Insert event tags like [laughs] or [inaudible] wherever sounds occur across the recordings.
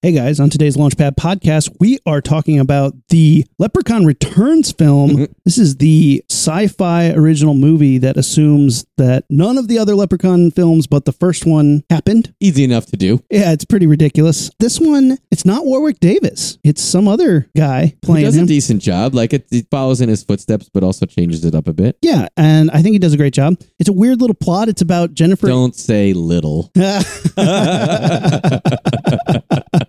Hey guys, on today's Launchpad podcast, we are talking about the Leprechaun Returns film. Mm-hmm. this is the sci fi original movie that assumes that none of the other Leprechaun films but the first one happened. Easy enough to do. Yeah, it's pretty ridiculous. This one, it's not Warwick Davis, it's some other guy playing. He does him. a decent job. Like it, it follows in his footsteps, but also changes it up a bit. yeah, and I think he does a great job. It's a weird little plot. It's about Jennifer. Don't say little. [laughs] [laughs] [laughs]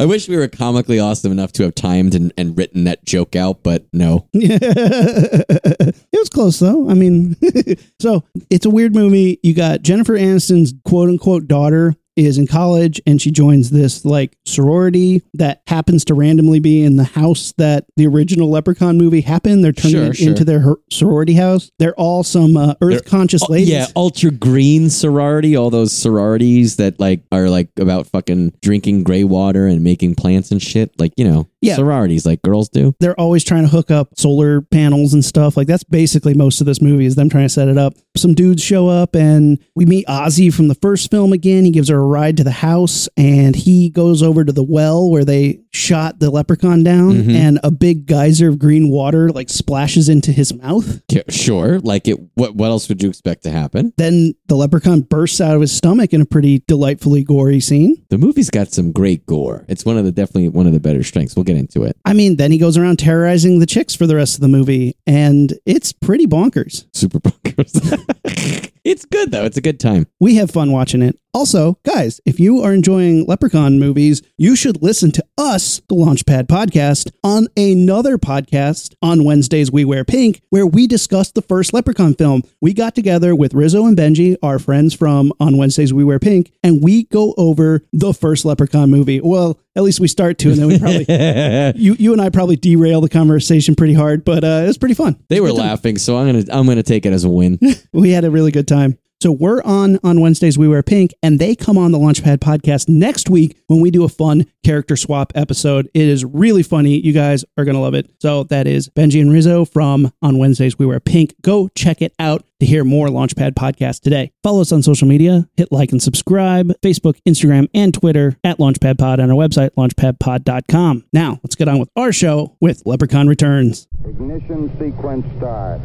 I wish we were comically awesome enough to have timed and, and written that joke out, but no. [laughs] it was close though. I mean, [laughs] so it's a weird movie. You got Jennifer Aniston's quote unquote daughter is in college and she joins this like sorority that happens to randomly be in the house that the original Leprechaun movie happened. They're turning Sure, it sure. into their her- sorority house. They're all some uh, earth conscious Oh, ladies. yeah, ultra green sorority, all those sororities that like are like about fucking drinking gray water and making plants and shit. Like, you know, Yeah. sororities like girls do. they're always trying to hook up solar panels and stuff. Like that's basically most of this movie is them trying to set it up. Some dudes show up and we meet Ozzy from the first film again. He gives her a ride to the house and he goes over to the well where they shot the leprechaun down Mhm. and a big geyser of green water like splashes into his mouth. Yeah, Sure. Like it what what else would you expect to happen? Then the leprechaun bursts out of his stomach in a pretty delightfully gory scene. The movie's got some great gore. It's one of the definitely one of the better strengths. We'll get into it. I mean, then he goes around terrorizing the chicks for the rest of the movie and it's pretty bonkers. Super bunkers. [laughs] it's good though. It's a good time. We have fun watching it. Also, guys, if you are enjoying Leprechaun movies, you should listen to us, the Launchpad Podcast, on another podcast on Wednesdays We Wear Pink, where we discuss the first Leprechaun film. We got together with Rizzo and Benji, our friends from On Wednesdays We Wear Pink, and we go over the first Leprechaun movie. Well, at least we start to, and then we probably [laughs] you you and I probably derail the conversation pretty hard, but uh, it was pretty fun. They were laughing, so I'm gonna I'm gonna take it as a win. [laughs] we had a really good time. So we're on on Wednesdays we wear pink and they come on the Launchpad podcast next week when we do a fun character swap episode. It is really funny. You guys are going to love it. So that is Benji and Rizzo from on Wednesdays we wear pink. Go check it out to hear more Launchpad podcast today. Follow us on social media, hit like and subscribe, Facebook, Instagram, and Twitter at Launchpad Pod and our website launchpadpod.com. Now, let's get on with our show with Leprechaun Returns. Ignition sequence start.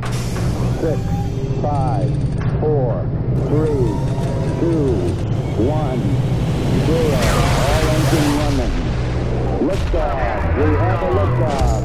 Six, five, four, three, two, one, zero. All engine running. Liftoff. We have a liftoff.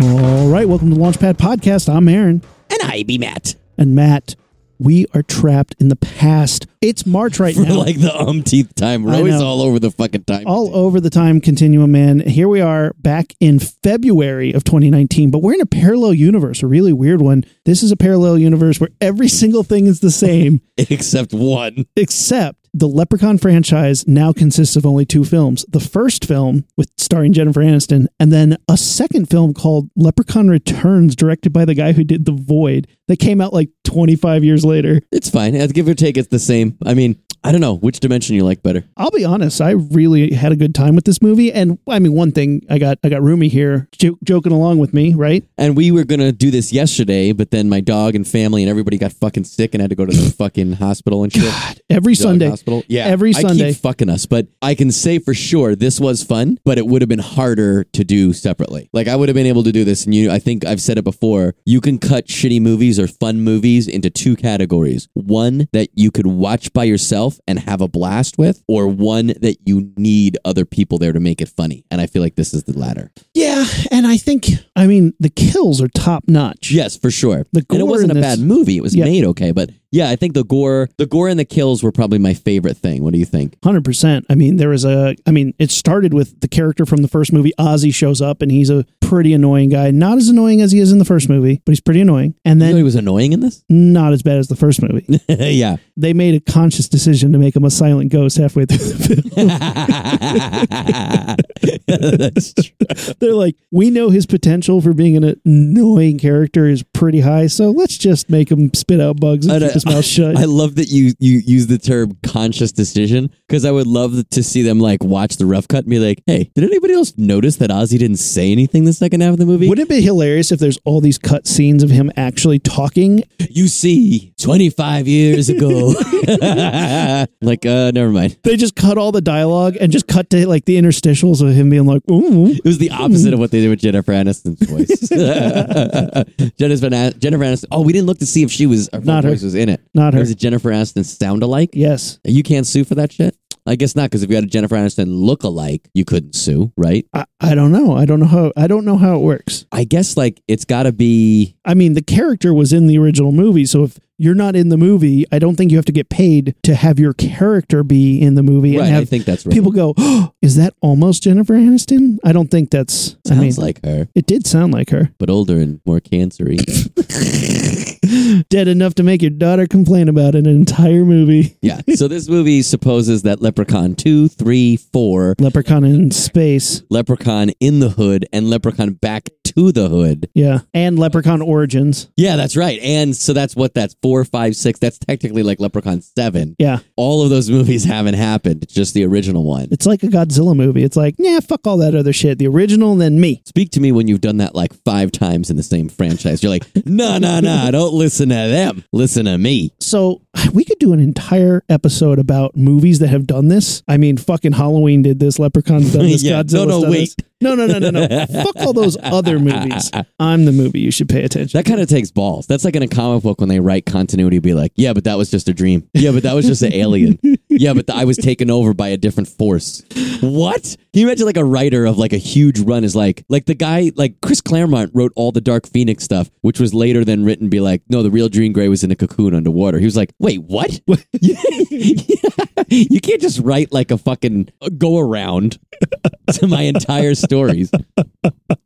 All right, welcome to the Launchpad podcast. I'm Aaron. and I be Matt. And Matt, we are trapped in the past. It's March right [laughs] For now. like the umpteenth time. We're I always know. all over the fucking time. all over the time continuum, man. Here we are back in February of 2019, but we're in a parallel universe, a really weird one. This is a parallel universe where every [laughs] single thing is the same, [laughs] Except one. except the Leprechaun franchise now consists of only two films. The first film with starring Jennifer Aniston, and then a second film called Leprechaun Returns, directed by the guy who did The Void, that came out like 25 years later. It's fine. Give or take, it's the same. I mean, I don't know which dimension you like better. I'll be honest, I really had a good time with this movie. And I mean, one thing I got, I got Roomy here jo- joking along with me, right? And we were gonna do this yesterday, but then my dog and family and everybody got fucking sick and had to go to the [clears throat] fucking hospital and shit. Every Dog Sunday, hospital. Yeah, every I Sunday. keep fucking us, but I can say for sure this was fun, but it would have been harder to do separately. Like I would have been able to do this, and you, I think I've said it before. You can cut shitty movies or fun movies into two categories: one that you could watch by yourself and have a blast with, or one that you need other people there to make it funny. And I feel like this is the latter. Yeah, and I think I mean the kills are top notch. Yes, for sure. The and it wasn't a in bad movie. It was Yeah. made okay, but yeah, I think the gore, the gore and the kills were probably my favorite thing. What do you think? Hundred percent. I mean, there was a. I mean, it started with the character from the first movie. Ozzy shows up, and he's a pretty annoying guy. Not as annoying as he is in the first movie, but he's pretty annoying. And You thought he was annoying in this? not as bad as the first movie. [laughs] yeah. they made a conscious decision to make him a silent ghost halfway through the film. [laughs] That's true. They're like, we know his potential for being an annoying character is pretty high, so let's just make him spit out bugs. and his mouth [laughs] shut. I love that you you use the term conscious decision because I would love to see them like watch the rough cut and be like, "Hey, did anybody else notice that Ozzy didn't say anything the second half of the movie?" Wouldn't it be hilarious if there's all these cut scenes of him actually talking? you see, twenty five years [laughs] ago, [laughs] like, uh, never mind. They just cut all the dialogue and just cut to like the interstitials of him being like, "Ooh." It was the opposite of what they did with Jennifer Aniston's voice. Jennifer, An- Jennifer Aniston. Oh, we didn't look to see if she was her Not her. was in it. Not her. Was it Jennifer Aniston sound alike? Yes. You can't sue for that shit. I guess not, because if you had a Jennifer Aniston look alike, you couldn't sue, right? I, I don't know. I don't know how I don't know how it works. I guess like it's got to be. I mean, the character was in the original movie, so if you're not in the movie, I don't think you have to get paid to have your character be in the movie Right, and I think that's right. people go, oh, "Is that almost Jennifer Aniston?" I don't think that's. I Sounds mean, like her, it did sound like her. but older and more cancery. [laughs] [laughs] Dead enough to make your daughter complain about an entire movie. [laughs] yeah. So this movie supposes that Leprechaun 2, 3, 4, Leprechaun in space. Leprechaun in the hood, and Leprechaun back to the hood. Yeah. And Leprechaun Origins. Yeah, that's right. And so that's what that's four, five, six. That's technically like Leprechaun 7. Yeah. All of those [laughs] movies haven't happened. It's just the original one. It's like a Godzilla movie. It's like, yeah, fuck all that other shit. The original, and then me. Speak to me when you've done that like five times in the same franchise. You're like, [laughs] no, no, no, don't listen to them. Listen to me. So [sighs] we could do an entire episode about movies that have done this. I mean, fucking Halloween did this. Leprechaun's done [laughs] this. Yeah, Godzilla's no, no, done wait. this. No, no, no, no, no. Fuck all those other movies. I'm the movie you should pay attention. That kind of takes balls. That's like in a comic book when they write continuity, be like, yeah, but that was just a dream. Yeah, but that was just an alien. Yeah, but I was taken over by a different force. What? Can you imagine like a writer of like a huge run is like, like the guy, like Chris Claremont wrote all the Dark Phoenix stuff, which was later then written, be like, no, the real Jean Grey was in a cocoon underwater. He was like, wait, what? [laughs] you can't just write like a fucking uh, go around [laughs] to my entire stories.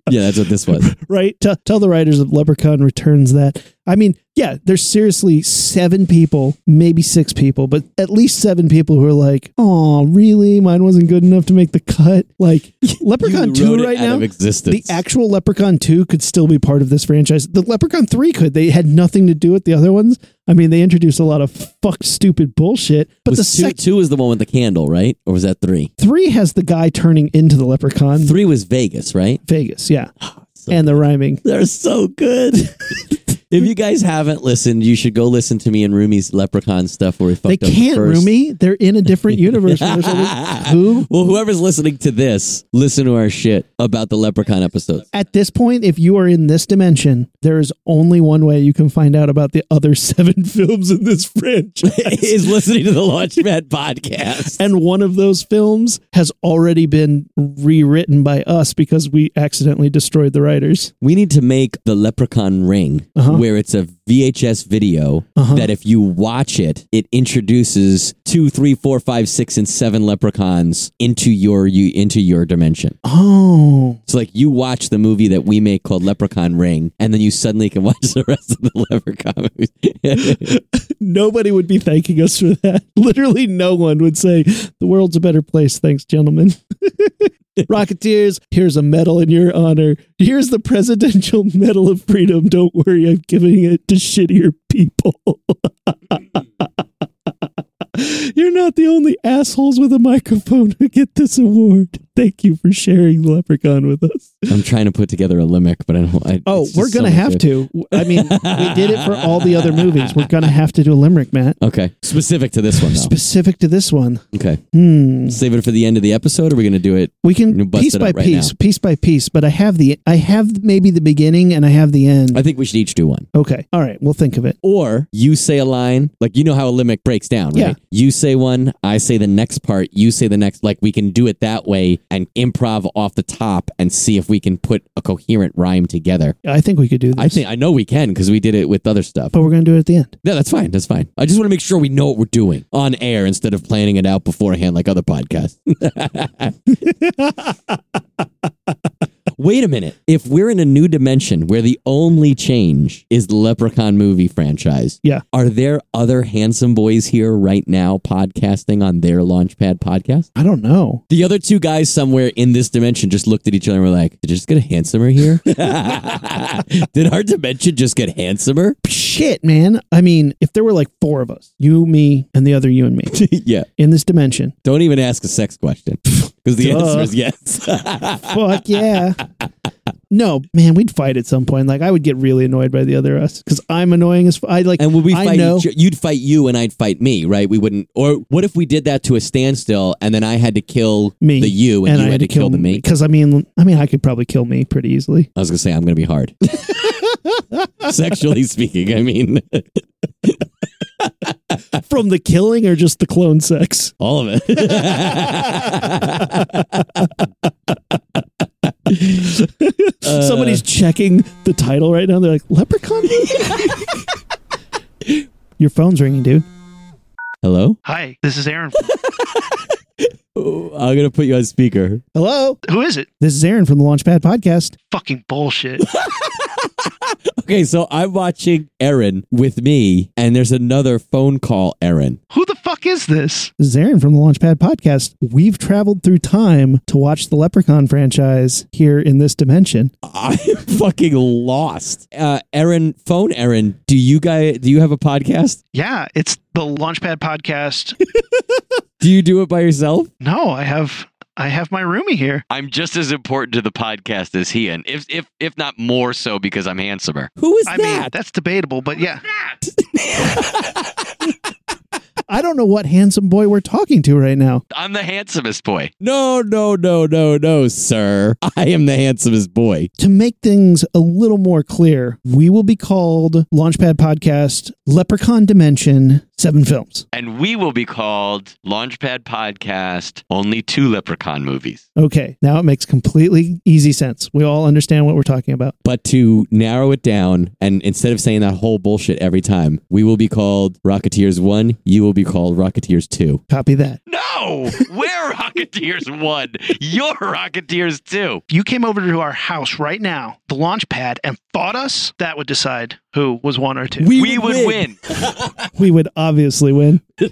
Yeah, that's what this was. [laughs] right? Tell, tell the writers of Leprechaun Returns that. I mean, yeah, there's seriously seven people, maybe six people, but at least seven people who are like, "Oh, really? Mine wasn't good enough to make the cut." Like [laughs] Leprechaun Two right now, the actual Leprechaun Two could still be part of this franchise. The Leprechaun Three could. They had nothing to do with the other ones. I mean, they introduced a lot of fuck stupid bullshit. But was the two, sec- two is the one with the candle, right? Or was that three? three has the guy turning into the Leprechaun. Three was Vegas, right? Vegas, yeah, ah, So and the rhyming. They're so good. [laughs] if you guys haven't listened, you should go listen to me and Rumi's Leprechaun stuff where we They fucked up can't, first. Rumi. They're in a different [laughs] universe. where there's only- Who? Well, whoever's listening to this, listen to our shit about the Leprechaun episodes. At this point, if you are in this dimension, there is only one way you can find out about the other [laughs] seven films in this franchise. [laughs] is listening to the Launchpad podcast. and one of those films has already been rewritten by us because we accidentally destroyed the writers. We need to make the Leprechaun Ring, Uh-huh. Where it's a VHS video Uh-huh. that if you watch it, it introduces two, three, four, five, six, and seven leprechauns into your you into your dimension. Oh, So like you watch the movie that we make called Leprechaun Ring, and then you suddenly can [laughs] watch the rest of the Leprechaun movies. [laughs] nobody would be thanking us for that. [laughs] Literally, no one would say, The world's a better place. Thanks, gentlemen. [laughs] Rocketeers, here's a medal in your honor. Here's the Presidential [laughs] Medal of Freedom. Don't worry, I'm giving it to shittier people. [laughs] You're not the only assholes with a microphone who get this award. Thank you for sharing the Leprechaun with us. I'm trying to put together a limerick, but I don't. I, Oh, we're gonna much have good. to. I mean, we did it for all the other movies. We're gonna [laughs] have to do a limerick, Matt. Okay, specific to this one though. Specific to this one. Okay, Hmm. save it for the end of the episode. Or are we gonna do it? We can bust piece it by right piece, now. piece by piece. But I have the, I have maybe the beginning and I have the end. I think we should each do one. okay, all right, we'll think of it. Or you say a line, like you know how a limerick breaks down, right? Yeah. You say one, I say the next part, you say the next. Like we can do it that way and improv off the top and see if we can put a coherent rhyme together. I think we could do this. I think I know we can because we did it with other stuff. but we're gonna do it at the end. Yeah, that's fine. That's fine. I just want to make sure we know what we're doing on air instead of planning it out beforehand like other podcasts. [laughs] [laughs] Wait a minute. If we're in a new dimension where the only change is the Leprechaun movie franchise, Yeah. are there other handsome boys here right now podcasting on their Launchpad podcast? I don't know. The other two guys somewhere in this dimension just looked at each other and were like, Did it just get a handsomer here? [laughs] [laughs] Did our dimension just get handsomer? Shit, man. I mean, if there were like four of us, you, me, and the other you and me [laughs] yeah. in this dimension, Don't even ask a sex question because the Duh. answer is yes. [laughs] fuck yeah. No, man, we'd fight at some point. Like I would get really annoyed by the other us because I'm annoying as f- I like. and would we I fight know. each You'd fight you and I'd fight me, right? We wouldn't. Or what if we did that to a standstill and then I had to kill me the you and, you I had to kill, the me? because I mean, I mean, I could probably kill me pretty easily. I was going to say, I'm going to be hard. [laughs] [laughs] Sexually speaking, I mean, [laughs] From the killing or just the clone sex? all of it. [laughs] Uh, Somebody's checking the title right now. They're like, Leprechaun? [laughs] Your phone's ringing, dude. Hello? Hi, this is Aaron. Oh, I'm going to put you on speaker. Hello. Who is it? This is Aaron from the Launchpad Podcast. Fucking bullshit. Okay, so I'm watching Aaron with me, and there's another phone call, Aaron. Who the fuck is this? This is Aaron from the Launchpad Podcast. We've traveled through time to watch the Leprechaun franchise here in this dimension. I'm [laughs] fucking lost. Uh, Aaron, phone Aaron. Do you guys do you have a podcast? Yeah, it's the Launchpad podcast. [laughs] Do you do it by yourself? No, I have I have my roomie here. I'm just as important to the podcast as he, and if if if not more so because I'm handsomer. Who is I mean, that? that's debatable, but yeah. [laughs] I don't know what handsome boy we're talking to right now. I'm the handsomest boy. no, no, no, no, no, sir. I am the handsomest boy. To make things a little more clear, we will be called Launchpad Podcast Leprechaun Dimension Seven Films. And we will be called Launchpad Podcast, only two Leprechaun movies. Okay, now it makes completely easy sense. We all understand what we're talking about. But to narrow it down, and instead of saying that whole bullshit every time, we will be called Rocketeers 1, you will be called Rocketeers 2. Copy that. No, we're [laughs] Rocketeers 1. You're Rocketeers 2. If you came over to our house right now, the Launchpad, and fought us, that would decide who was one or two. We, would win. [laughs] [laughs] We would obviously win. [laughs]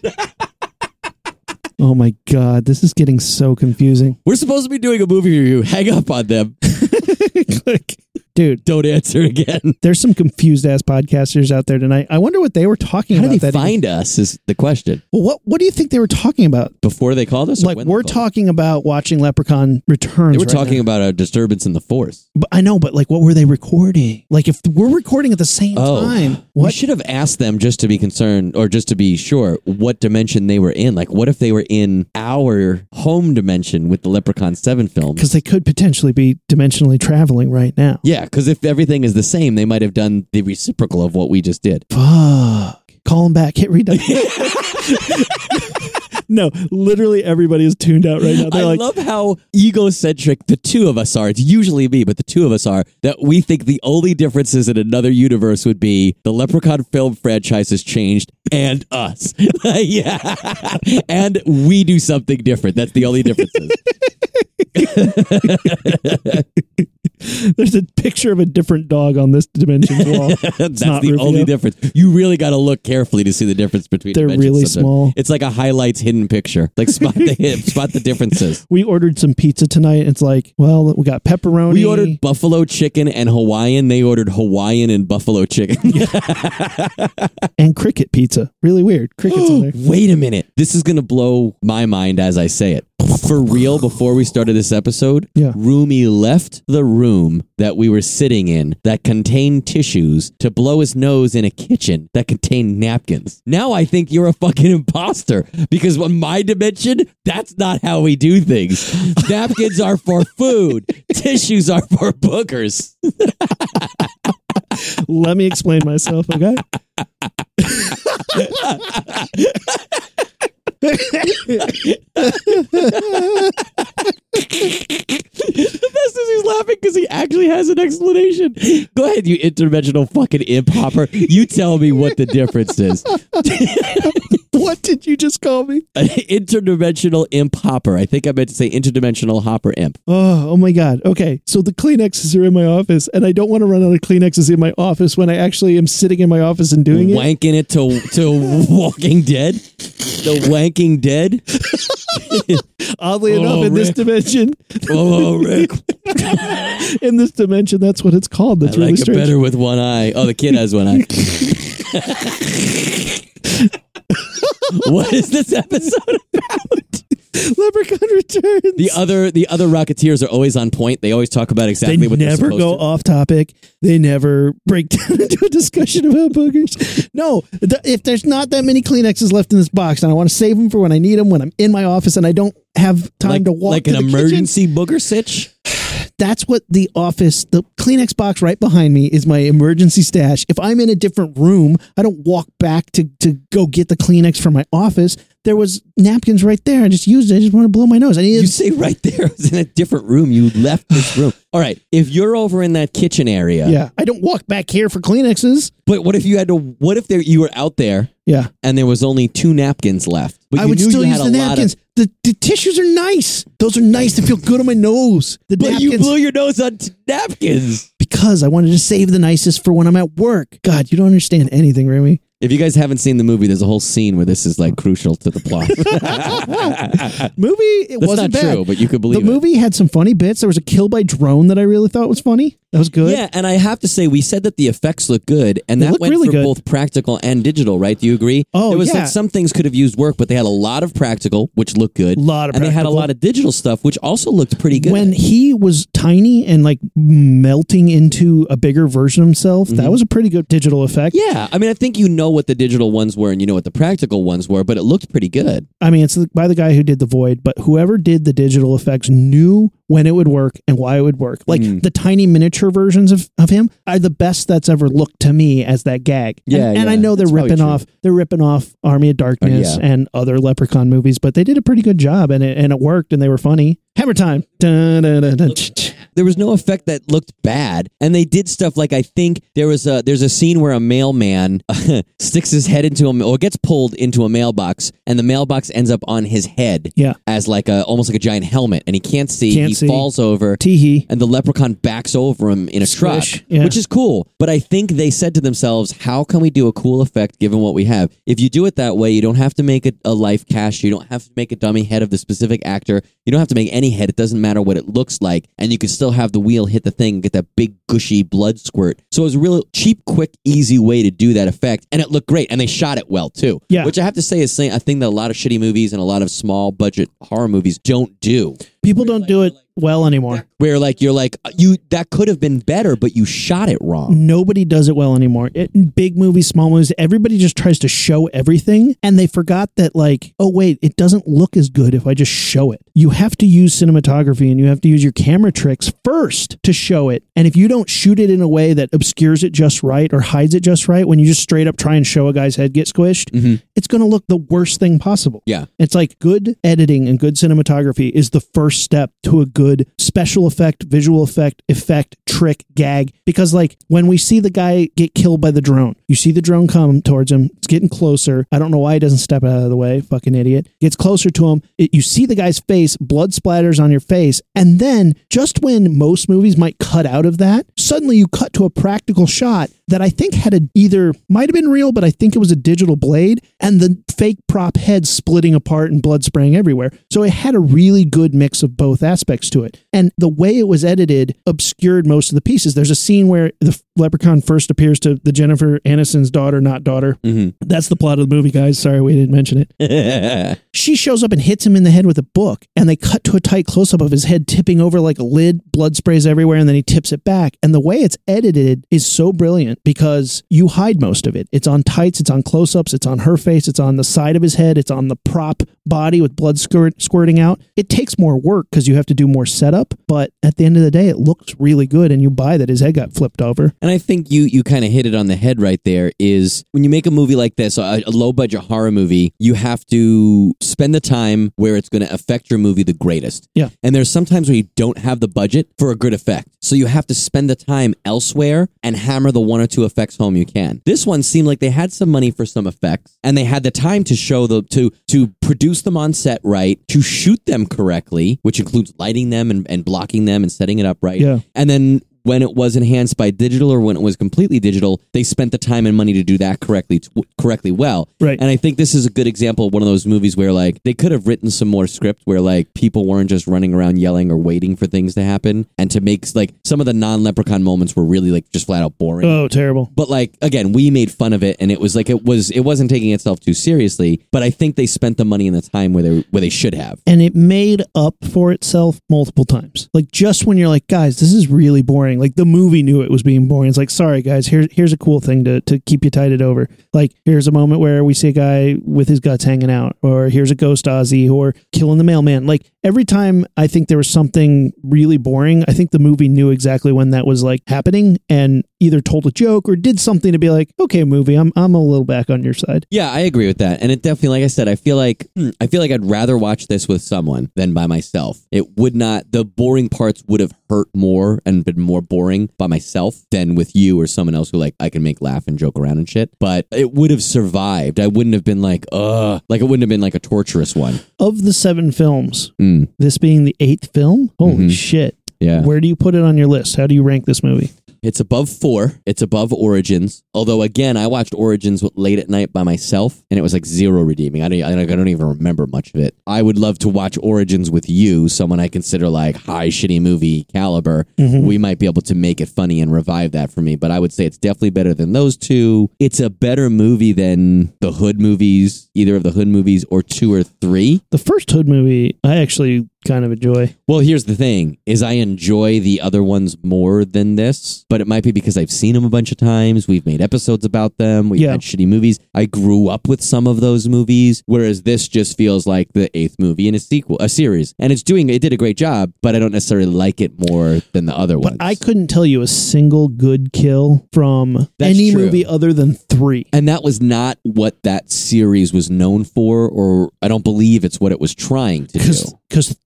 oh my God, this is getting so confusing. We're supposed to be doing a movie review. Hang up on them. [laughs] Click. Dude, Don't answer again. [laughs] there's some confused ass podcasters out there tonight. I wonder what they were talking How about. did they that even- find us is the question. Well, what What do you think they were talking about? Before they called us? Like we're called us? talking about watching Leprechaun Returns. They were right talking now. about a disturbance in the force. But I know, but like, what were they recording? Like, if we're recording at the same oh, time, Oh. we should have asked them just to be concerned or just to be sure what dimension they were in. Like, what if they were in our home dimension with the Leprechaun 7 film? Because they could potentially be dimensionally traveling right now. Yeah, because if everything is the same, they might have done the reciprocal of what we just did. Fuck. Call them back. Hit redone. [laughs] no, literally everybody is tuned out right now. They're I like, love how egocentric the two of us are. It's usually me, but the two of us are that we think the only differences in another universe would be the Leprechaun film franchise has changed and us. [laughs] yeah. And we do something different. That's the only differences. [laughs] [laughs] there's a picture of a different dog on this dimension's wall. [laughs] That's not the only difference. You really got to look carefully to see the difference between They're really sometimes. small. It's like a highlights hidden picture. Like spot the hip, [laughs] spot the differences. We ordered some pizza tonight. It's like, well, we got pepperoni. We ordered buffalo chicken and Hawaiian. They ordered Hawaiian and buffalo chicken. and cricket pizza. Really weird. Crickets in [gasps] there. Wait a minute. This is going to blow my mind as I say it. For real, before we started this episode, Yeah. Roomy left the room that we were sitting in that contained tissues to blow his nose in a kitchen that contained napkins. Now I think you're a fucking imposter because in my dimension, that's not how we do things. napkins are for food, [laughs] tissues are for boogers. Let me explain myself, okay? [laughs] [laughs] The best is he's laughing because he actually has an explanation. Go ahead, you interdimensional fucking imp hopper. You tell me what the difference is. [laughs] what did you just call me? An [laughs] interdimensional imp hopper. I think I meant to say interdimensional hopper imp. Oh, oh my God. Okay. So the Kleenexes are in my office, and I don't want to run out of Kleenexes in my office when I actually am sitting in my office and doing it. Wanking it to to [laughs] Walking Dead. The Wanking Dead. [laughs] Oddly Oh, enough, in this dimension, Oh, Rick. in this dimension, that's what it's called. I That's like really it strange. better with one eye. Oh, the kid has one eye. [laughs] what is this episode about? Leprechaun returns. The other the other Rocketeers are always on point. They always talk about exactly they what they're never supposed go to. off topic. They never break [laughs] down into a discussion about boogers. No, if there's not that many Kleenexes left in this box, and I want to save them for when I need them, when I'm in my office and I don't have time like, to walk like to an the kitchen. emergency booger sitch. That's what the office, the Kleenex box right behind me is my emergency stash. If I'm in a different room, I don't walk back to, to go get the Kleenex from my office. There was napkins right there. I just used it. I just want to blow my nose. I You needed say right there, [laughs] I was in a different room. You left this room. [sighs] All right. If you're over in that kitchen area, yeah. I don't walk back here for Kleenexes. but what if you had to? What if there you were out there Yeah. and there was only two napkins left? But I you would still you use the napkins. Of, the, the tissues are nice. Those are nice. They feel good on my nose. The but napkins. you blew your nose on t- napkins. because I wanted to save the nicest for when I'm at work. God, you don't understand anything, Remy. If you guys haven't seen the movie, there's a whole scene where this is like crucial to the plot. [laughs] Movie, it That's wasn't not bad. true, but you could The believe it. The movie had some funny bits. There was a kill by drone that I really thought was funny. That was good. Yeah, and I have to say, we said that the effects look good, and They that look went really for good. both practical and digital, right? Do you agree? Oh, it was yeah. like some things could have used work, but they had a lot of practical, which looked good. Lot of and they had a practical. lot of digital stuff, which also looked pretty good. When he was tiny and like melting into a bigger version of himself, that was a pretty good digital effect. Mm-hmm. yeah, I mean, I think you know what the digital ones were, and you know what the practical ones were, but it looked pretty good. I mean, it's by the guy who did the void, but whoever did the digital effects knew when it would work and why it would work. Like Mm. the tiny miniature versions of, of him are the best that's ever looked to me as that gag. Yeah, and, and I know they're that's ripping off they're ripping off Army of Darkness yeah. and other Leprechaun movies, but they did a pretty good job and it and it worked and they were funny. Hammer time. Dun, dun, dun, dun, ch, ch. There was no effect that looked bad, and they did stuff like I think there was a there's a scene where a mailman [laughs] sticks his head into a or gets pulled into a mailbox, and the mailbox ends up on his head Yeah. as like a almost like a giant helmet, and he can't see. Can't he see. falls over. Teehee. and the leprechaun backs over him in a Squish, truck, yeah. which is cool. But I think they said to themselves, "How can we do a cool effect given what we have? If you do it that way, you don't have to make a, a life cast. You don't have to make a dummy head of the specific actor. You don't have to make any head. It doesn't matter what it looks like, and you can still have the wheel hit the thing and get that big gushy blood squirt. So it was a real cheap, quick, easy way to do that effect, and it looked great. And they shot it well too. Yeah. which I have to say is saying a thing that a lot of shitty movies and a lot of small budget horror movies don't do People don't do it well anymore. where like you're like uh, you that could have been better but you shot it wrong Nobody does it well anymore. It, big movies, small movies, everybody just tries to show everything. And they forgot that, like, oh, wait, it doesn't look as good if I just show it. You have to use cinematography and you have to use your camera tricks first to show it. And if you don't shoot it in a way that obscures it just right or hides it just right, when you just straight up try and show a guy's head get squished, mm-hmm. it's going to look the worst thing possible. yeah It's like good editing and good cinematography is the first step to a good special effect, visual effect, effect, trick, gag. Because, like, when we see the guy get killed by the drone, you see the drone come towards him, it's getting closer. I don't know why he doesn't step out of the way, fucking idiot. Gets closer to him, it, you see the guy's face, blood splatters on your face. And then, just when most movies might cut out of that, suddenly you cut to a practical shot that I think had a either might have been real, but I think it was a digital blade, and the fake prop head splitting apart and blood spraying everywhere. So it had a really good mix of both aspects to it. And the way it was edited obscured most of the pieces. There's a scene where the leprechaun first appears to the Jennifer Aniston's daughter, not daughter. Mm-hmm. That's the plot of the movie, guys. Sorry we didn't mention it. [laughs] She shows up and hits him in the head with a book, and they cut to a tight close up of his head tipping over like a lid, blood sprays everywhere, and then he tips it back. And the way it's edited is so brilliant because you hide most of it. It's on tights, it's on close ups, it's on her face, it's on the side of his head, it's on the prop body with blood squirt, squirting out. It takes more work because you have to do more setup, but at the end of the day, it looks really good, and you buy that his head got flipped over. and i think you you kind of hit it on the head right there is when you make a movie like this a, a low budget horror movie you have to spend the time where it's going to affect your movie the greatest Yeah. and there's sometimes where you don't have the budget for a good effect So you have to spend the time elsewhere and hammer the one or two effects home you can. This one seemed like they had some money for some effects and they had the time to show the to to produce them on set right, to shoot them correctly, which includes lighting them and, and blocking them and setting it up right. Yeah. And then when it was enhanced by digital or when it was completely digital, they spent the time and money to do that correctly correctly well. Right. And I think this is a good example of one of those movies where like they could have written some more script where like people weren't just running around yelling or waiting for things to happen and to make like some of the non-leprechaun moments were really like just flat out boring. Oh, terrible. But like again, we made fun of it, and it was like it was it wasn't taking itself too seriously. But I think they spent the money and the time where they where they should have. and it made up for itself multiple times. Like just when you're like, guys, this is really boring. Like the movie knew it was being boring. It's like, sorry guys, here's here's a cool thing to to keep you tided over. Like here's a moment where we see a guy with his guts hanging out, or here's a ghost Ozzy, or killing the mailman. Like every time I think there was something really boring, I think the movie knew exactly when that was like happening and either told a joke or did something to be like, okay, movie, I'm I'm a little back on your side. Yeah, I agree with that, and it definitely, like I said, I feel like hmm, I feel like I'd rather watch this with someone than by myself. It would not. The boring parts would have hurt more and been more boring by myself than with you or someone else who like I can make laugh and joke around and shit. But it would have survived. I wouldn't have been like, ugh, like it wouldn't have been like a torturous one. Of the seven films, Mm, this being the eighth film, holy Mhm. shit. yeah. Where do you put it on your list? How do you rank this movie? It's above four. It's above Origins. Although again, I watched Origins late at night by myself, and it was like zero redeeming. I don't, I don't even remember much of it. I would love to watch Origins with you, someone I consider like high shitty movie caliber. Mm-hmm. We might be able to make it funny and revive that for me. But I would say it's definitely better than those two. It's a better movie than the Hood movies, either of the Hood movies or two or three. The first Hood movie, I actually kind of a joy. Well, here's the thing: is I enjoy the other ones more than this, but it might be because I've seen them a bunch of times. We've made episodes about them. We've Yeah. had shitty movies. I grew up with some of those movies, whereas this just feels like the eighth movie in a sequel, a series, and it's doing. It did a great job, but I don't necessarily like it more than the other But ones. I couldn't tell you a single good kill from That's any true. movie other than three. and that was not what that series was known for, or I don't believe it's what it was trying to do. Because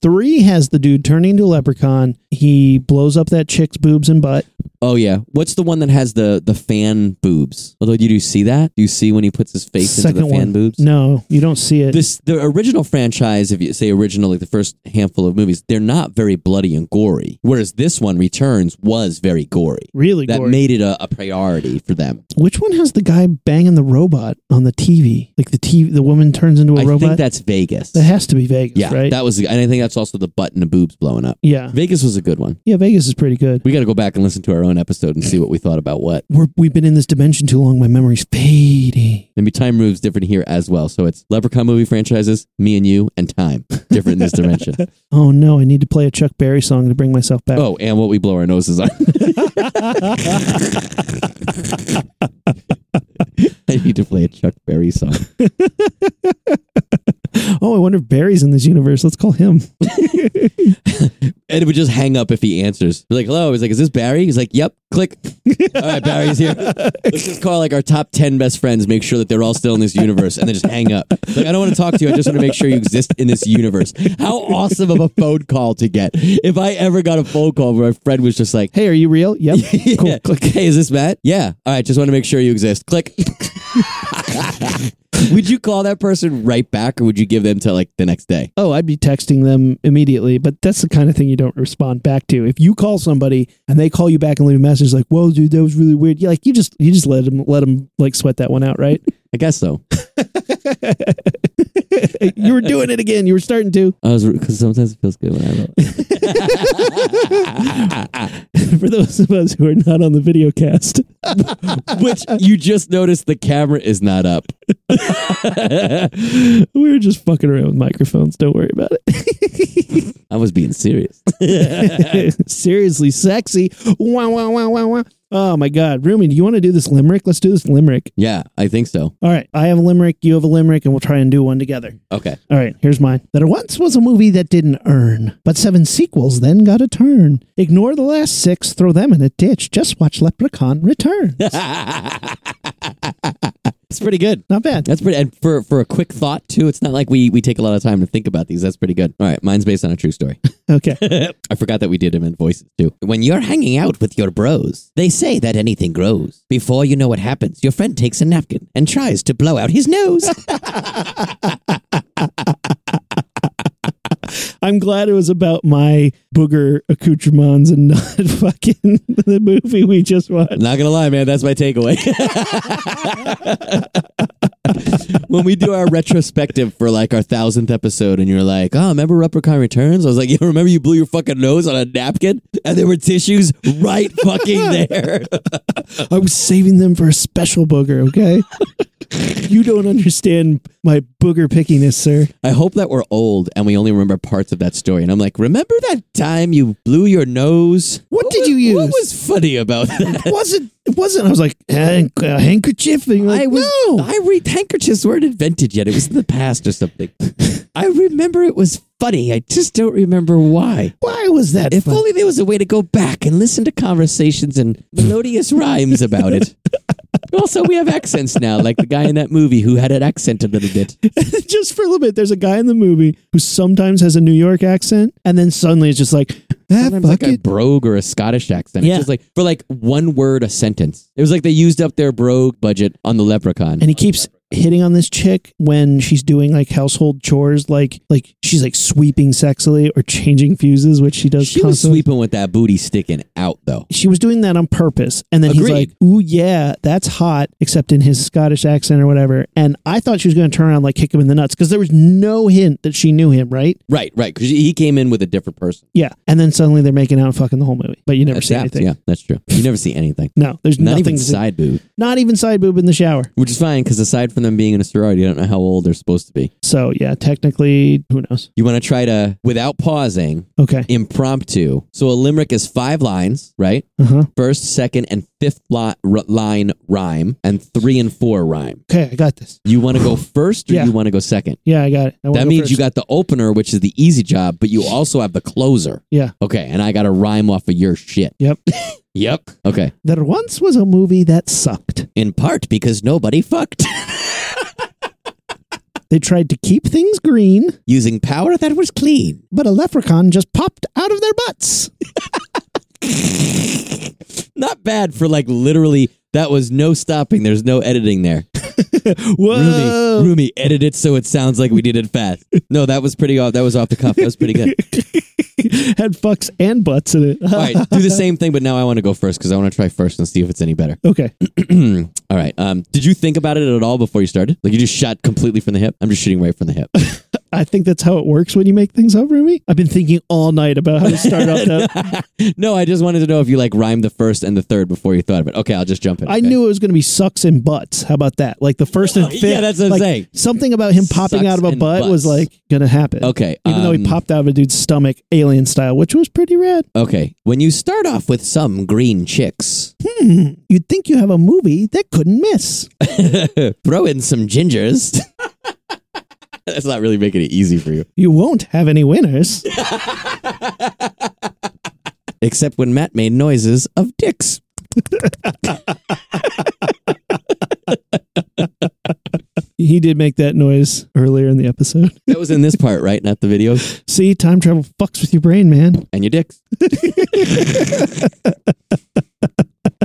three has the dude turning into a leprechaun. He blows up that chick's boobs and butt. Oh yeah, what's the one that has the the fan boobs? Although, do you see that? Do you see when he puts his face Second into the fan one. boobs? No, you don't see it. This the original franchise, if you say original, like the first handful of movies, they're not very bloody and gory. Whereas this one, Returns, was very gory. really That gory. made it a, a priority for them. Which one has the guy banging the robot on the TV? Like the TV, the woman turns into a I robot. I think that's Vegas. that has to be Vegas, yeah, right? that was, and I think that's also the butt and the boobs blowing up. yeah, Vegas was a good one. yeah. Vegas is pretty good. We got to go back and listen to our own episode and see what we thought about what. We're, we've been in this dimension too long. My memory's fading. Maybe time moves different here as well. So it's Leprechaun movie franchises, me and you, and time different in this dimension. [laughs] Oh no, I need to play a Chuck Berry song to bring myself back. Oh, and what we blow our noses on. [laughs] [laughs] I need to play a Chuck Berry song. Oh, I wonder if Barry's in this universe. Let's call him. [laughs] And it would just hang up if he answers. Be like, hello. He's like, is this Barry? He's like, yep. Click. [laughs] All right, Barry's here. Let's just call like our top 10 best friends, make sure that they're all still in this universe, and then just hang up. Like, I don't want to talk to you. I just want to make sure you exist in this universe. How awesome of a phone call to get. If I ever got a phone call where a friend was just like, Hey, are you real? Yep. [laughs] Cool. Click. Hey, is this Matt? Yeah. All right. Just want to make sure you exist. Click. Would you call that person right back, or would you give them to like the next day? Oh, I'd be texting them immediately, but that's the kind of thing you don't respond back to. If you call somebody and they call you back and leave a message like, "Whoa, dude, that was really weird," you like you just you just let them let them like sweat that one out, right? [laughs] I guess so. [laughs] you were doing it again. You were starting to. I was because sometimes it feels good when I. [laughs] For those of us who are not on the video cast, Which you just noticed the camera is not up. [laughs] we were just fucking around with microphones. Don't worry about it. I was being serious. [laughs] Seriously, sexy. Wow, wow, wow, wow, wow. Oh my God, Rumi, do you want to do this limerick? Let's do this limerick. yeah, I think so. All right, I have a limerick, you have a limerick, and we'll try and do one together. Okay. All right, here's mine. There once was a movie that didn't earn, but seven sequels then got a turn. Ignore the last six, throw them in a ditch. Just watch Leprechaun return. [laughs] It's pretty good. Not bad. That's pretty, and for for a quick thought too. It's not like we we take a lot of time to think about these. That's pretty good. All right, mine's based on a true story. [laughs] Okay. [laughs] I forgot that we did them in voices too. When you're hanging out with your bros, they say that anything grows. Before you know what happens, your friend takes a napkin and tries to blow out his nose. [laughs] I'm glad it was about my booger accoutrements and not [laughs] fucking the movie we just watched. Not gonna lie, man, that's my takeaway. [laughs] when we do our retrospective for like our thousandth episode, and you're like, "Oh, remember Leprechaun Returns?" I was like, "Yeah, remember you blew your fucking nose on a napkin, and there were tissues right fucking [laughs] there." I was saving them for a special booger, okay? You [laughs] don't understand my booger pickiness, sir. I hope that we're old and we only remember parts of that story. And I'm like, remember that time you blew your nose? What did you use? What was funny about [laughs] that? It wasn't. It wasn't. I was like, "Hand- a handkerchief. And you're like, I was. no. I read handkerchiefs weren't invented yet. It was in the past or something. [laughs] I remember it was funny. I just don't remember why. Why was that? If only there was a way to go back and listen to conversations and melodious rhymes about it. Also, we have accents now, like the guy in that movie who had an accent a little bit. [laughs] just for a little bit, there's a guy in the movie who sometimes has a New York accent, and then suddenly it's just like, ah, Sometimes like a brogue or a Scottish accent. Yeah. It's just like for like one word a sentence. It was like they used up their brogue budget on the leprechaun. and he keeps hitting on this chick when she's doing like household chores, like like she's like sweeping sexily or changing fuses, which she does. she was constantly. sweeping with that booty sticking out though. She was doing that on purpose, and then he's Agreed. like, "Ooh, yeah, that's hot," except in his Scottish accent or whatever. And I thought she was going to turn around like kick him in the nuts because there was no hint that she knew him, right? Right, right. Because he came in with a different person. Yeah, and then suddenly they're making out and fucking the whole movie, but you never That's see anything. Yeah, that's true. You never see anything. No, there's Not nothing. even side boob, Not even side boob in the shower. which is fine because aside from them being in a sorority, I don't know how old they're supposed to be. So yeah, technically, who knows? You want to try to, without pausing, Okay. impromptu. So a limerick is five lines, right? Uh huh. First, second, and fifth li- r- line rhyme, and three and four rhyme. Okay, I got this. You want to go [sighs] first, or Yeah. you want to go second? Yeah, I got it. I That means first. you got the opener, which is the easy job, but you also have the closer. Yeah. Okay, and I got to rhyme off of your shit. Yep. [laughs] Yep. Okay. there once was a movie that sucked. In part because nobody fucked. [laughs] They tried to keep things green, Using power that was clean. but a leprechaun just popped out of their butts. [laughs] Not bad for like literally, that was no stopping. There's no editing there. [laughs] Whoa. Rumi, Rumi, edit it so it sounds like we did it fast. No, that was pretty off. That was off the cuff. That was pretty good. [laughs] Had fucks and butts in it. All right, do the same thing, but now I want to go first because I want to try first and see if it's any better. okay. [clears throat] all right. Um, did you think about it at all before you started? Like you just shot completely from the hip? I'm just shooting right from the hip. [laughs] I think that's how it works when you make things up, Rumi. I've been thinking all night about how to start off that. [laughs] no, I just wanted to know if you like rhymed the first and the third before you thought of it. Okay, I'll just jump in. I okay? knew it was going to be sucks and butts. How about that? Like the first and [laughs] fifth. yeah, that's what I'm saying. Something about him popping Sucks out of a and butt was like going to happen. Okay. Even though he um, popped out of a dude's stomach, alien style, which was pretty rad. Okay. When you start off with some green chicks, Hmm. You'd think you have a movie that couldn't miss. [laughs] throw in some gingers. [laughs] That's not really making it easy for you. You won't have any winners. [laughs] Except when Matt made noises of dicks. he did make that noise earlier in the episode. That was in this part, right? Not the video. See, time travel fucks with your brain, man. And your dicks. [laughs]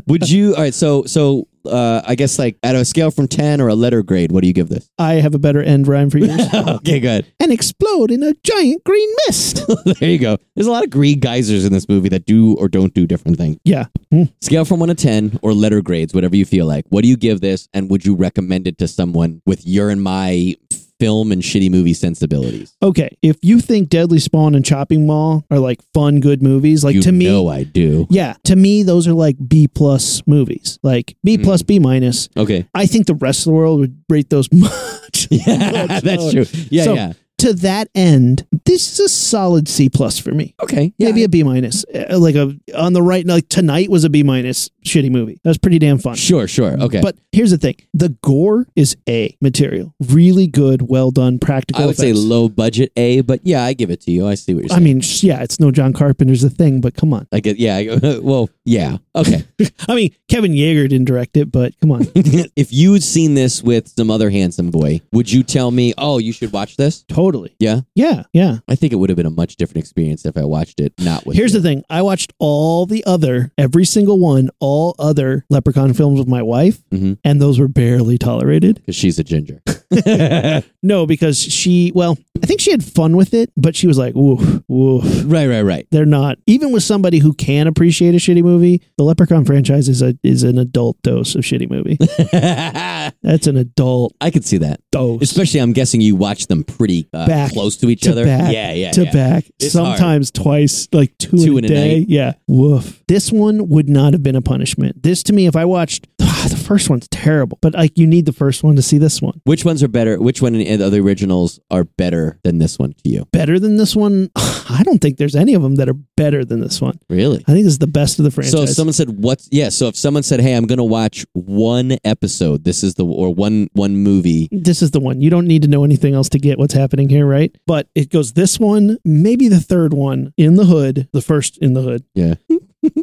Would you all right, so so uh I guess like at a scale from ten or a letter grade, what do you give this? I have a better end rhyme for you. [laughs] okay, good. and explode in a giant green mist. [laughs] there you go. There's a lot of green geysers in this movie that do or don't do different things. yeah. Hmm. Scale from one to ten or letter grades, whatever you feel like. What do you give this, and would you recommend it to someone with your and my film and shitty movie sensibilities? Okay. If you think Deadly Spawn and Chopping Mall are like fun, good movies, like you to me, know I do. yeah, to me, those are like B plus movies, like B Hmm. plus, B minus. Okay. I think the rest of the world would rate those [laughs] much. [laughs] Yeah, much that's lower. true. Yeah, So, yeah. To that end, This is a solid C plus for me. Okay. Maybe a B minus. Uh, Like a on the right, like tonight was a B minus shitty movie. That was pretty damn fun. Sure, sure. Okay. But here's the thing: the gore is A material, really good, well done, practical. I would say low budget A, but yeah, I give it to you. I see what you're saying. I mean, yeah, it's no John Carpenter's a thing, but come on. I get, yeah. I- [laughs] well, yeah. Okay. [laughs] I mean, Kevin Yagher didn't direct it, but come on, [laughs] if you'd seen this with some other handsome boy, would you tell me, oh, you should watch this? totally. Yeah. Yeah, yeah. I think it would have been a much different experience if I watched it not with Here's you. the thing: I watched all the other, every single one, all other Leprechaun films with my wife, Mhm. and those were barely tolerated. because she's a ginger. [laughs] [laughs] No, because she, well, I think she had fun with it, but she was like, "Ooh, ooh." right, right, right. They're not even with somebody who can appreciate a shitty movie. The Leprechaun franchise is a is an adult dose of shitty movie. [laughs] That's an adult I could see that. dose. Especially, I'm guessing you watch them pretty uh, Uh, back close to each to other. back, yeah, yeah, to yeah. back, It's sometimes twice, like two, Two in a in a day. night. Yeah, woof. This one would not have been a punishment. This to me, if I watched [sighs] the first one's terrible, but like you need the first one to see this one. Which ones are better? Which one in the other originals are better than this one to you? Better than this one? [sighs] I don't think there's any of them that are better than this one. Really? I think this is the best of the franchise. So if someone said what's yeah, so if someone said, "Hey, I'm going to watch one episode. This is the or one one movie." this is the one. You don't need to know anything else to get what's happening here, right? But it goes this one, maybe the third one in the hood, the first in the hood, Yeah. Hmm.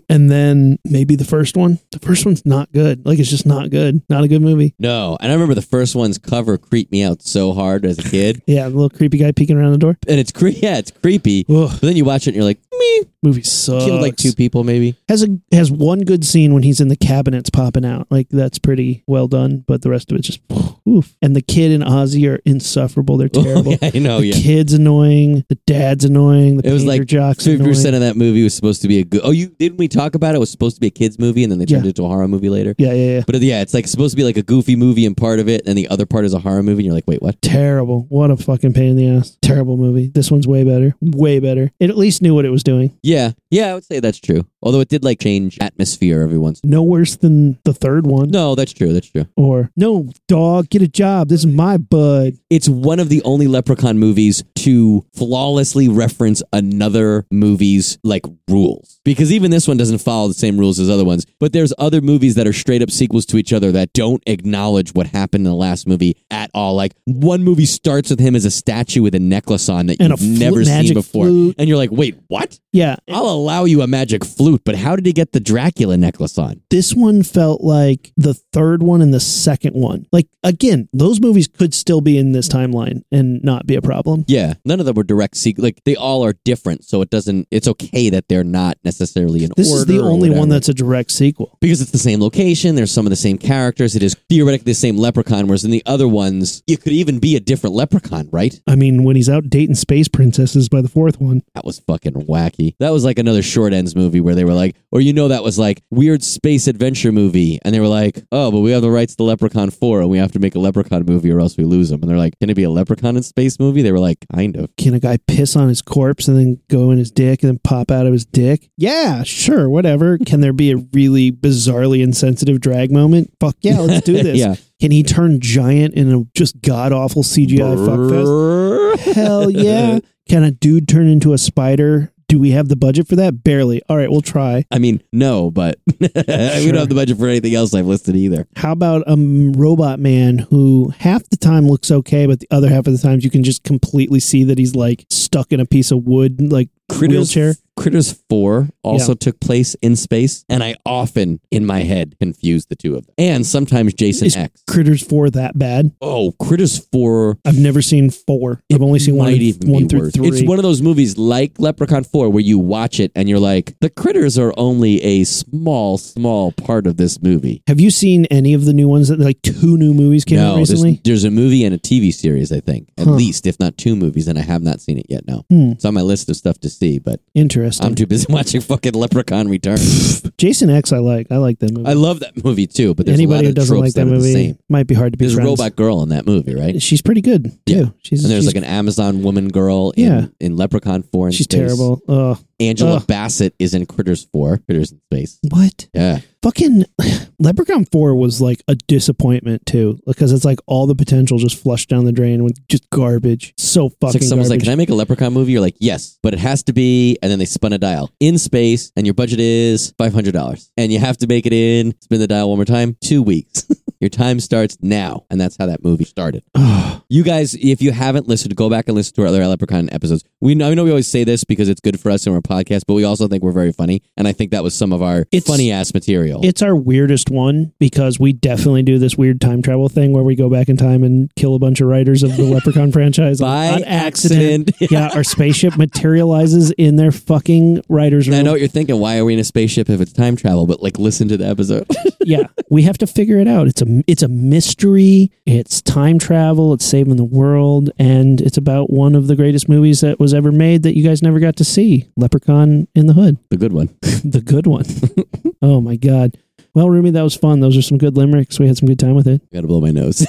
And then maybe the first one. The first one's not good. Like it's just not good. Not a good movie. No, and I remember the first one's cover creeped me out so hard as a kid, [laughs] Yeah, the little creepy guy peeking around the door. and it's cre- yeah, it's creepy. Ugh, But then you watch it and you're like, me movie sucks. killed like two people maybe. Has a has one good scene when he's in the cabinets popping out. Like that's pretty well done. But the rest of it's just [sighs] oof. And the kid and Ozzy are insufferable. They're [laughs] oh, terrible. yeah, I know. the Yeah, kid's annoying. The dad's annoying. The it was like jock's fifty annoying. percent of that movie was supposed to be a good. Oh, you didn't we talk about it? It was supposed to be a kids movie, and then they turned Yeah. it into a horror movie later. Yeah, yeah, yeah. But uh, yeah, it's like supposed to be like a goofy movie and part of it, and the other part is a horror movie. And you're like, wait, what? Terrible. What a fucking pain in the ass. Terrible movie. This one's way better. Way better. It at least knew what it was doing. Yeah, yeah, I would say that's true. Although it did like change atmosphere every once. No worse than the third one. No, that's true. That's true. Or, no, dog, get a job. This is my bud. It's one of the only Leprechaun movies to flawlessly reference another movie's like rules. Because even this one doesn't follow the same rules as other ones. But there's other movies that are straight up sequels to each other that don't acknowledge what happened in the last movie at all. Like one movie starts with him as a statue with a necklace on that And you've flute- never seen before. flute. And you're like, wait, what? Yeah. I'll allow you a magic flute, but how did he get the Dracula necklace on? This one felt like the third one and the second one. Like, again, those movies could still be in this timeline and not be a problem. Yeah, none of them were direct sequel. Like they all are different, so it doesn't. It's okay that they're not necessarily in This is the only one that's a direct sequel. because it's the same location. There's some of the same characters. It is theoretically the same leprechaun. Whereas in the other ones, it could even be a different leprechaun, right? I mean, when he's out dating space princesses by the fourth one. That was fucking wacky. That was like another short ends movie where they were like, or you know, that was like weird space adventure movie, and they were like, oh, but we have the rights to Leprechaun Four, and we have to make a Leprechaun movie, or else we lose them. And they're like, can it be a Leprechaun in space movie? They were like, kind of. Can a guy piss on his corpse and then go in his dick and then pop out of his dick? Yeah, sure, whatever. [laughs] Can there be a really bizarrely insensitive drag moment? Fuck yeah, let's do [laughs] this. Yeah. Can he turn giant in a just god awful CGI fuckfest? Hell yeah. [laughs] Can a dude turn into a spider? Do we have the budget for that? Barely. All right, we'll try. I mean, no, but [laughs] we don't have the budget for anything else I've listed either. How about a robot man who half the time looks okay, but the other half of the times you can just completely see that he's like stuck in a piece of wood, like Critters, wheelchair? Critters 4 also Yeah. took place in space, and I often, in my head, confuse the two of them. And sometimes Jason Is X. Critters 4 that bad? Oh, Critters 4 I've never seen 4. I've only seen one, might and- even one be through worse. 3. It's one of those movies like Leprechaun 4 where you watch it and you're like, the critters are only a small, small part of this movie. Have you seen any of the new ones that like two new movies came out no, there's, recently? there's a movie and a TV series, I think. At Huh. least, if not two movies, and I have not seen it yet, no. Hmm. It's on my list of stuff to see, but Interesting. I'm too busy [laughs] watching fucking Leprechaun Returns. [laughs] Jason X I like. I like that movie. I love that movie too, but there's a Anybody who doesn't like that that the movie same. might be hard to be There's a friends. robot girl in that movie, right? She's pretty good Yeah. too. She's And there's she's, like an Amazon woman girl in, Yeah. in Leprechaun 4 in she's space. terrible. Ugh. Angela Ugh. Bassett is in Critters 4, Critters in Space. What? Yeah. Fucking [sighs] Leprechaun 4 was like a disappointment too because it's like all the potential just flushed down the drain with just garbage. So fucking It's like someone's like, garbage. "Can I make a Leprechaun movie?" You're like, "Yes, but it has to be." And then they spun a dial in space, and your budget is five hundred dollars, and you have to make it in. Spin the dial one more time. Two weeks. [laughs] your time starts now, and that's how that movie started. [sighs] You guys, if you haven't listened, go back and listen to our other Leprechaun episodes. We know, I know we always say this because it's good for us in we're podcast, but we also think we're very funny, and I think that was some of our It's- funny ass material. It's our weirdest one because we definitely do this weird time travel thing where we go back in time and kill a bunch of writers of the [laughs] Leprechaun franchise on- By on accident. accident. [laughs] yeah, our spaceship materializes in their fucking writer's room. I know what you're thinking. Why are we in a spaceship if it's time travel? But like, listen to the episode. yeah, we have to figure it out. It's a it's a mystery. It's time travel. It's saving the world, and it's about one of the greatest movies that was ever made that you guys never got to see. Leprechaun in the Hood, the good one. [laughs] the good one. [laughs] oh my god. Well, Rumi, that was fun. Those are some good limericks. We had some good time with it. Got to blow my nose.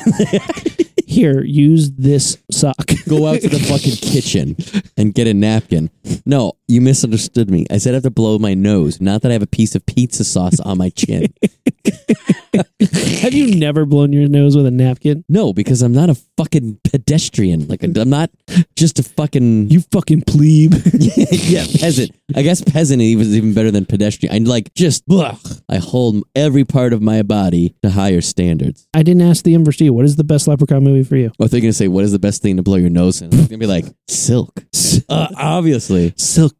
[laughs] Here, use this sock. Go out to the fucking kitchen and get a napkin. No, you misunderstood me. I said I have to blow my nose, not that I have a piece of pizza sauce on my chin. have you never blown your nose with a napkin? No, because I'm not a fucking pedestrian. Like I'm not just a fucking You fucking plebe. [laughs] yeah peasant. I guess peasant was even better than pedestrian. I like just ugh, I hold every part of my body to higher standards. I didn't ask the inverse to you. What is the best Leprechaun movie for you? If they're gonna say, "What is the best thing to blow your nose in?" It's gonna be like silk, uh, obviously. Silk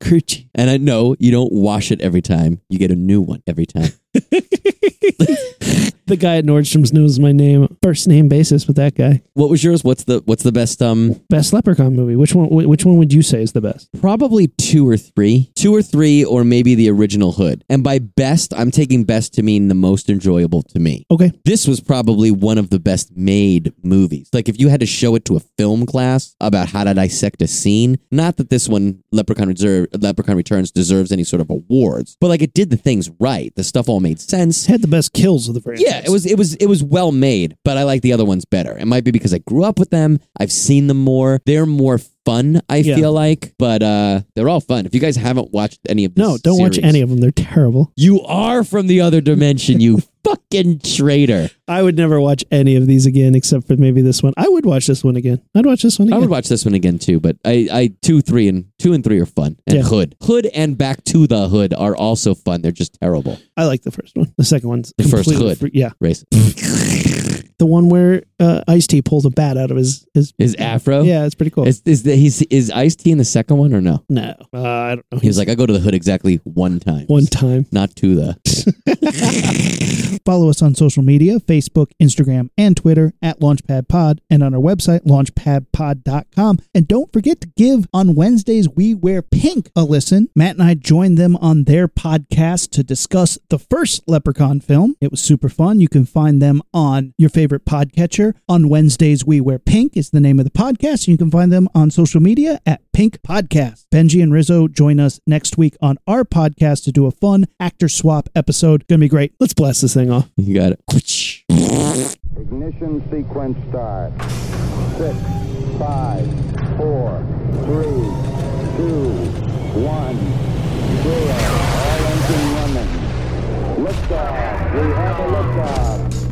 And I know you don't wash it every time; you get a new one every time. [laughs] The guy at Nordstrom's knows my name, first name basis with that guy. What was yours? What's the What's the best? Um, Best Leprechaun movie. Which one? Which one would you say is the best? probably two or three, two or three, or maybe the original Hood. And by best, I'm taking best to mean the most enjoyable to me. Okay. This was probably one of the best made movies. Like if you had to show it to a film class about how to dissect a scene, not that this one Leprechaun Reserve, Leprechaun Returns deserves any sort of awards, but like it did the things right. The stuff all made sense. Had the best kills of the franchise. Yeah, it was it was it was well made, but I like the other ones better. It might be because I grew up with them. I've seen them more. They're more fun, I Yeah. feel like. But uh they're all fun. If you guys haven't watched any of this No, don't watch series, any of them. They're terrible. You are from the other dimension, you [laughs] fucking traitor. I would never watch any of these again except for maybe this one. I would watch this one again. I'd watch this one again. I would watch this one again too, but I, I two, three, and two and three are fun. And Yeah. Hood, Hood, and Back to the Hood are also fun. They're just terrible. I like the first one. The second one's The first completely Hood. yeah, Race the one where uh, Ice T pulls a bat out of his his. his afro. Yeah, it's pretty cool. Is is the, he's is Ice T in the second one or no? no, uh, I don't know. He was like, I go to the Hood exactly one time. one time. not to the. [laughs] Follow us on social media Facebook, Instagram, and Twitter at Launchpad Pod and on our website, launchpadpod.com. And don't forget to give on Wednesdays We Wear Pink a listen. Matt and I joined them on their podcast to discuss the first Leprechaun film. It was super fun. You can find them on your favorite podcatcher. On Wednesdays We Wear Pink is the name of the podcast. You can find them on social media at Pink Podcast. Benji and Rizzo join us next week on our podcast to do a fun actor swap episode. Gonna be great. Let's blast this thing off. You got it. Ignition sequence start. Six, five, four, three, two, one, zero. All engine running. Liftoff. We have a liftoff.